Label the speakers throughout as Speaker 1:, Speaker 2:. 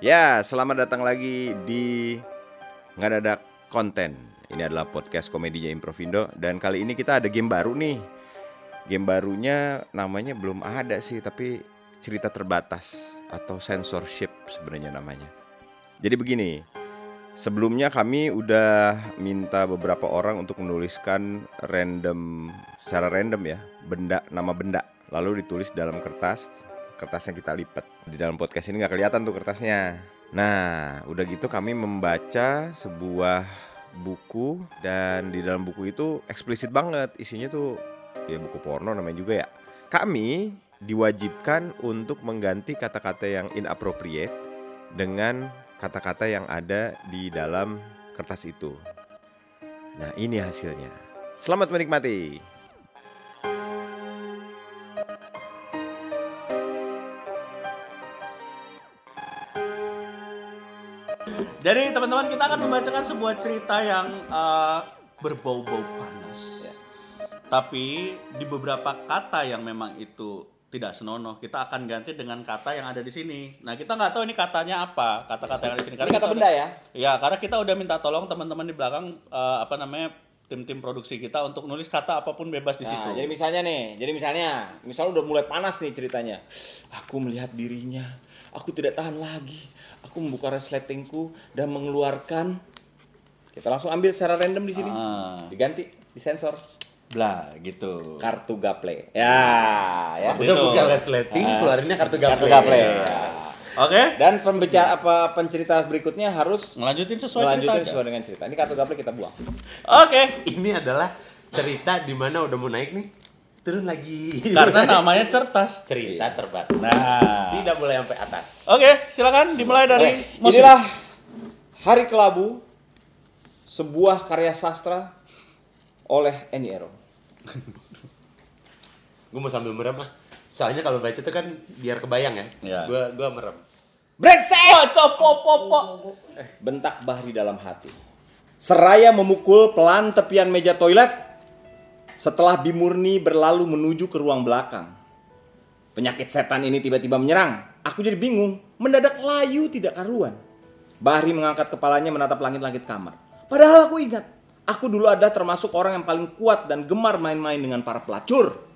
Speaker 1: Ya, selamat datang lagi di Nggak Ada Konten. Ini adalah podcast komedinya Improvindo dan kali ini kita ada game baru nih. Game barunya namanya belum ada sih, tapi cerita terbatas atau censorship sebenarnya namanya. Jadi begini, sebelumnya kami udah minta beberapa orang untuk menuliskan random secara random ya, benda nama benda lalu ditulis dalam kertas kertasnya kita lipat. Di dalam podcast ini nggak kelihatan tuh kertasnya. Nah udah gitu kami membaca sebuah buku dan di dalam buku itu eksplisit banget. Isinya tuh ya buku porno namanya juga ya. Kami diwajibkan untuk mengganti kata-kata yang inappropriate dengan kata-kata yang ada di dalam kertas itu. Nah ini hasilnya. Selamat menikmati
Speaker 2: Jadi teman-teman kita akan membacakan sebuah cerita yang uh, berbau-bau panas. Tapi di beberapa kata yang memang itu tidak senonoh, kita akan ganti dengan kata yang ada di sini. Nah kita nggak tahu ini katanya apa, kata-kata yang ada di sini.
Speaker 3: Ini kata benda
Speaker 2: udah-
Speaker 3: ya?
Speaker 2: Ya, karena kita udah minta tolong teman-teman di belakang uh, apa namanya tim-tim produksi kita untuk nulis kata apa pun bebas di situ.
Speaker 3: Nah, jadi misalnya nih, jadi misalnya, misalnya udah mulai panas nih ceritanya. Aku melihat dirinya, aku tidak tahan lagi. Aku membuka resletingku dan mengeluarkan. Kita langsung ambil secara random di sini.
Speaker 2: Ah.
Speaker 3: Diganti, disensor.
Speaker 2: Blah gitu.
Speaker 3: Kartu gaple. Ya, ya.
Speaker 4: Udah
Speaker 2: itu.
Speaker 4: buka resleting, keluarinnya kartu gaple.
Speaker 3: Kartu gaple. Ya.
Speaker 2: Oke.
Speaker 3: Dan pembicara apa pencerita berikutnya harus
Speaker 2: Ngelanjutin sesuai
Speaker 3: melanjutin
Speaker 2: cerita.
Speaker 3: sesuai dengan cerita. Ini kartu gaple kita buang.
Speaker 2: Oke.
Speaker 4: Ini adalah cerita di mana udah mau naik nih, turun lagi.
Speaker 2: Karena namanya certas.
Speaker 4: cerita terbatas.
Speaker 2: Nah.
Speaker 4: Tidak boleh sampai atas.
Speaker 2: Oke, silakan dimulai dari
Speaker 3: Oke,
Speaker 2: musik.
Speaker 3: inilah Hari Kelabu, sebuah karya sastra oleh Eni Ero.
Speaker 4: Gue mau sambil merem. Soalnya kalau baca tuh kan biar kebayang ya.
Speaker 2: Iya.
Speaker 4: Gue gua merem.
Speaker 3: Brengsek!
Speaker 2: Oh, copo, popo.
Speaker 3: Bentak Bahri dalam hati. Seraya memukul pelan tepian meja toilet setelah Bimurni berlalu menuju ke ruang belakang. Penyakit setan ini tiba-tiba menyerang. Aku jadi bingung, mendadak layu tidak karuan. Bahri mengangkat kepalanya menatap langit-langit kamar. Padahal aku ingat, aku dulu ada termasuk orang yang paling kuat dan gemar main-main dengan para pelacur.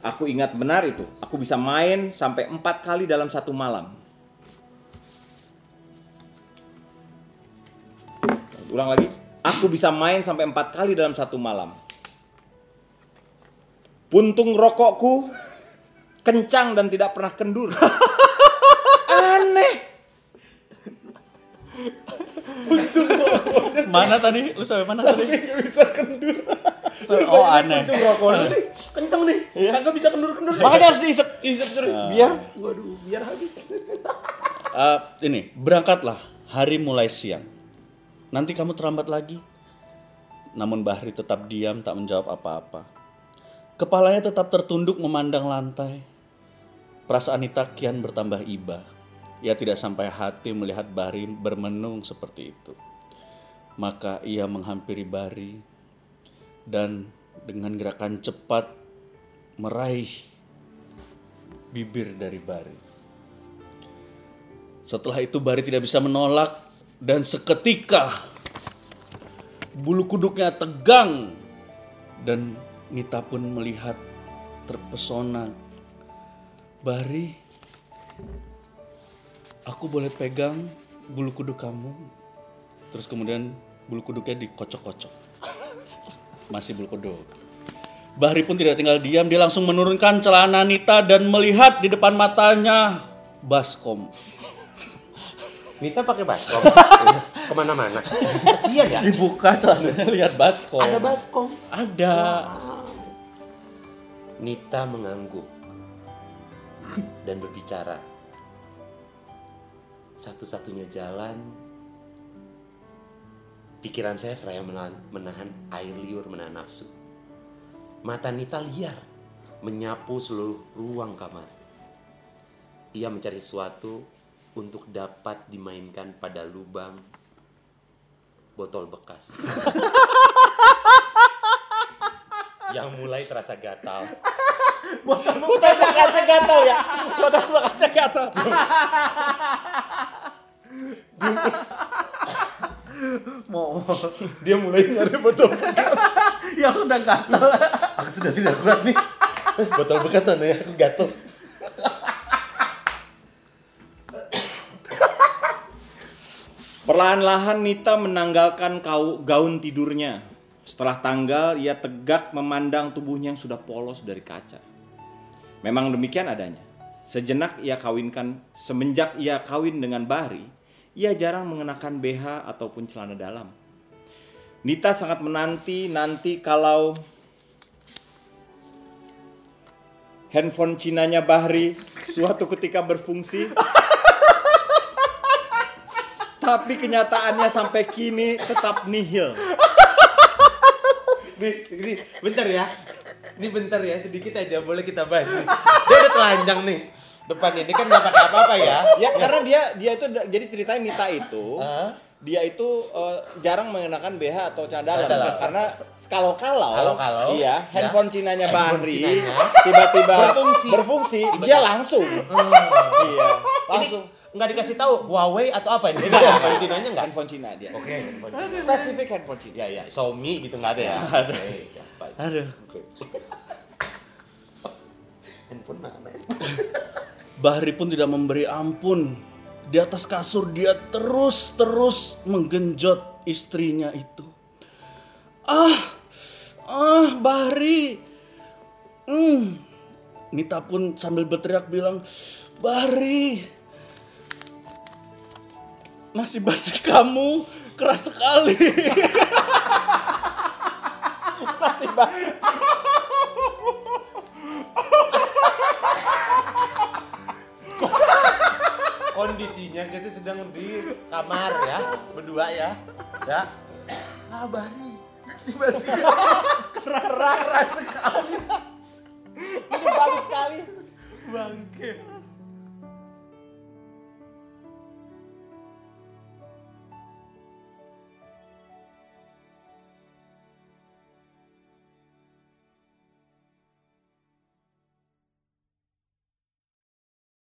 Speaker 3: Aku ingat benar itu, aku bisa main sampai empat kali dalam satu malam. Ulang lagi. Aku bisa main sampai empat kali dalam satu malam. Puntung rokokku kencang dan tidak pernah kendur. Aneh.
Speaker 2: Mana tadi? Lu sampai mana tadi?
Speaker 3: bisa kendur.
Speaker 2: Sampai- Oh, aneh.
Speaker 4: Rokoknya nih, kenceng nih. Kagak bisa kendur-kendur.
Speaker 3: Makanya harus diisep, isep terus. Biar
Speaker 4: Waduh, biar habis.
Speaker 2: Eh, ini, berangkatlah. Hari mulai siang. Nanti kamu terlambat lagi. Namun Bahri tetap diam, tak menjawab apa-apa. Kepalanya tetap tertunduk memandang lantai. Perasaan Nita kian bertambah iba. Ia tidak sampai hati melihat Bahri bermenung seperti itu. Maka ia menghampiri Bahri dan dengan gerakan cepat meraih bibir dari Bahri. Setelah itu Bari tidak bisa menolak dan seketika bulu kuduknya tegang dan Nita pun melihat terpesona. Bari, aku boleh pegang bulu kuduk kamu? Terus kemudian bulu kuduknya dikocok-kocok. Masih bulu kuduk. Bahri pun tidak tinggal diam, dia langsung menurunkan celana Nita dan melihat di depan matanya baskom.
Speaker 4: Nita pakai baskom. Ke mana-mana. Kasian ya.
Speaker 2: Dibuka celananya lihat baskom.
Speaker 4: Ada baskom.
Speaker 2: Ada.
Speaker 4: Nita mengangguk dan berbicara. Satu-satunya jalan pikiran saya seraya menahan, menahan air liur menahan nafsu. Mata Nita liar menyapu seluruh ruang kamar. Ia mencari sesuatu untuk dapat dimainkan pada lubang botol bekas. yang mulai terasa gatal.
Speaker 3: Botol bekasnya gatal ya. Botol bekasnya gatal.
Speaker 5: Mau
Speaker 4: Dia mulai nyari botol bekas.
Speaker 5: ya udah gatel.
Speaker 4: Aku sudah tidak kuat nih. Botol bekas mana ya? Aku gatel.
Speaker 3: Perlahan-lahan Nita menanggalkan kau gaun tidurnya. Setelah tanggal, ia tegak memandang tubuhnya yang sudah polos dari kaca. Memang demikian adanya. Sejenak ia kawinkan, semenjak ia kawin dengan Bahri, ia jarang mengenakan BH ataupun celana dalam. Nita sangat menanti nanti kalau handphone Cinanya Bahri suatu ketika berfungsi tapi kenyataannya sampai kini tetap nihil.
Speaker 4: Nih, ini bentar ya. Ini bentar ya, sedikit aja boleh kita bahas nih. Dia udah telanjang nih. Depan ini kan nggak pakai apa-apa ya.
Speaker 3: Ya karena dia dia itu jadi ceritanya Nita itu dia itu eh, jarang mengenakan BH atau cadar
Speaker 4: Celana dalam.
Speaker 3: karena kalau kalau
Speaker 4: Kalau-kalau,
Speaker 3: iya
Speaker 4: ya.
Speaker 3: handphone Cinanya
Speaker 4: Handphone
Speaker 3: Bahri
Speaker 4: Cinanya
Speaker 3: tiba-tiba
Speaker 4: berfungsi.
Speaker 3: berfungsi dia langsung iya langsung
Speaker 4: Ini nggak dikasih tahu Huawei atau apa ini?
Speaker 3: Enggak,
Speaker 4: Handphone Cina-nya nggak?
Speaker 3: handphone Cina dia
Speaker 4: Oke, handphone Cina.
Speaker 3: spesifik handphone Cina
Speaker 4: Ya, ya, Xiaomi gitu nggak ada ya? Ada. siapa?
Speaker 2: Aduh.
Speaker 4: Oke. handphone mana?
Speaker 2: Bahri pun tidak memberi ampun. Di atas kasur dia terus-terus menggenjot istrinya itu. Ah, ah, Bahri. Hmm. Nita pun sambil berteriak bilang, Bahri, nasi basi kamu keras sekali.
Speaker 3: masih basi
Speaker 4: Kondisinya kita sedang di kamar ya, berdua ya. Ya. Ah, Bari. Nasi basi.
Speaker 3: keras sekali ini bagus sekali
Speaker 4: Bangke.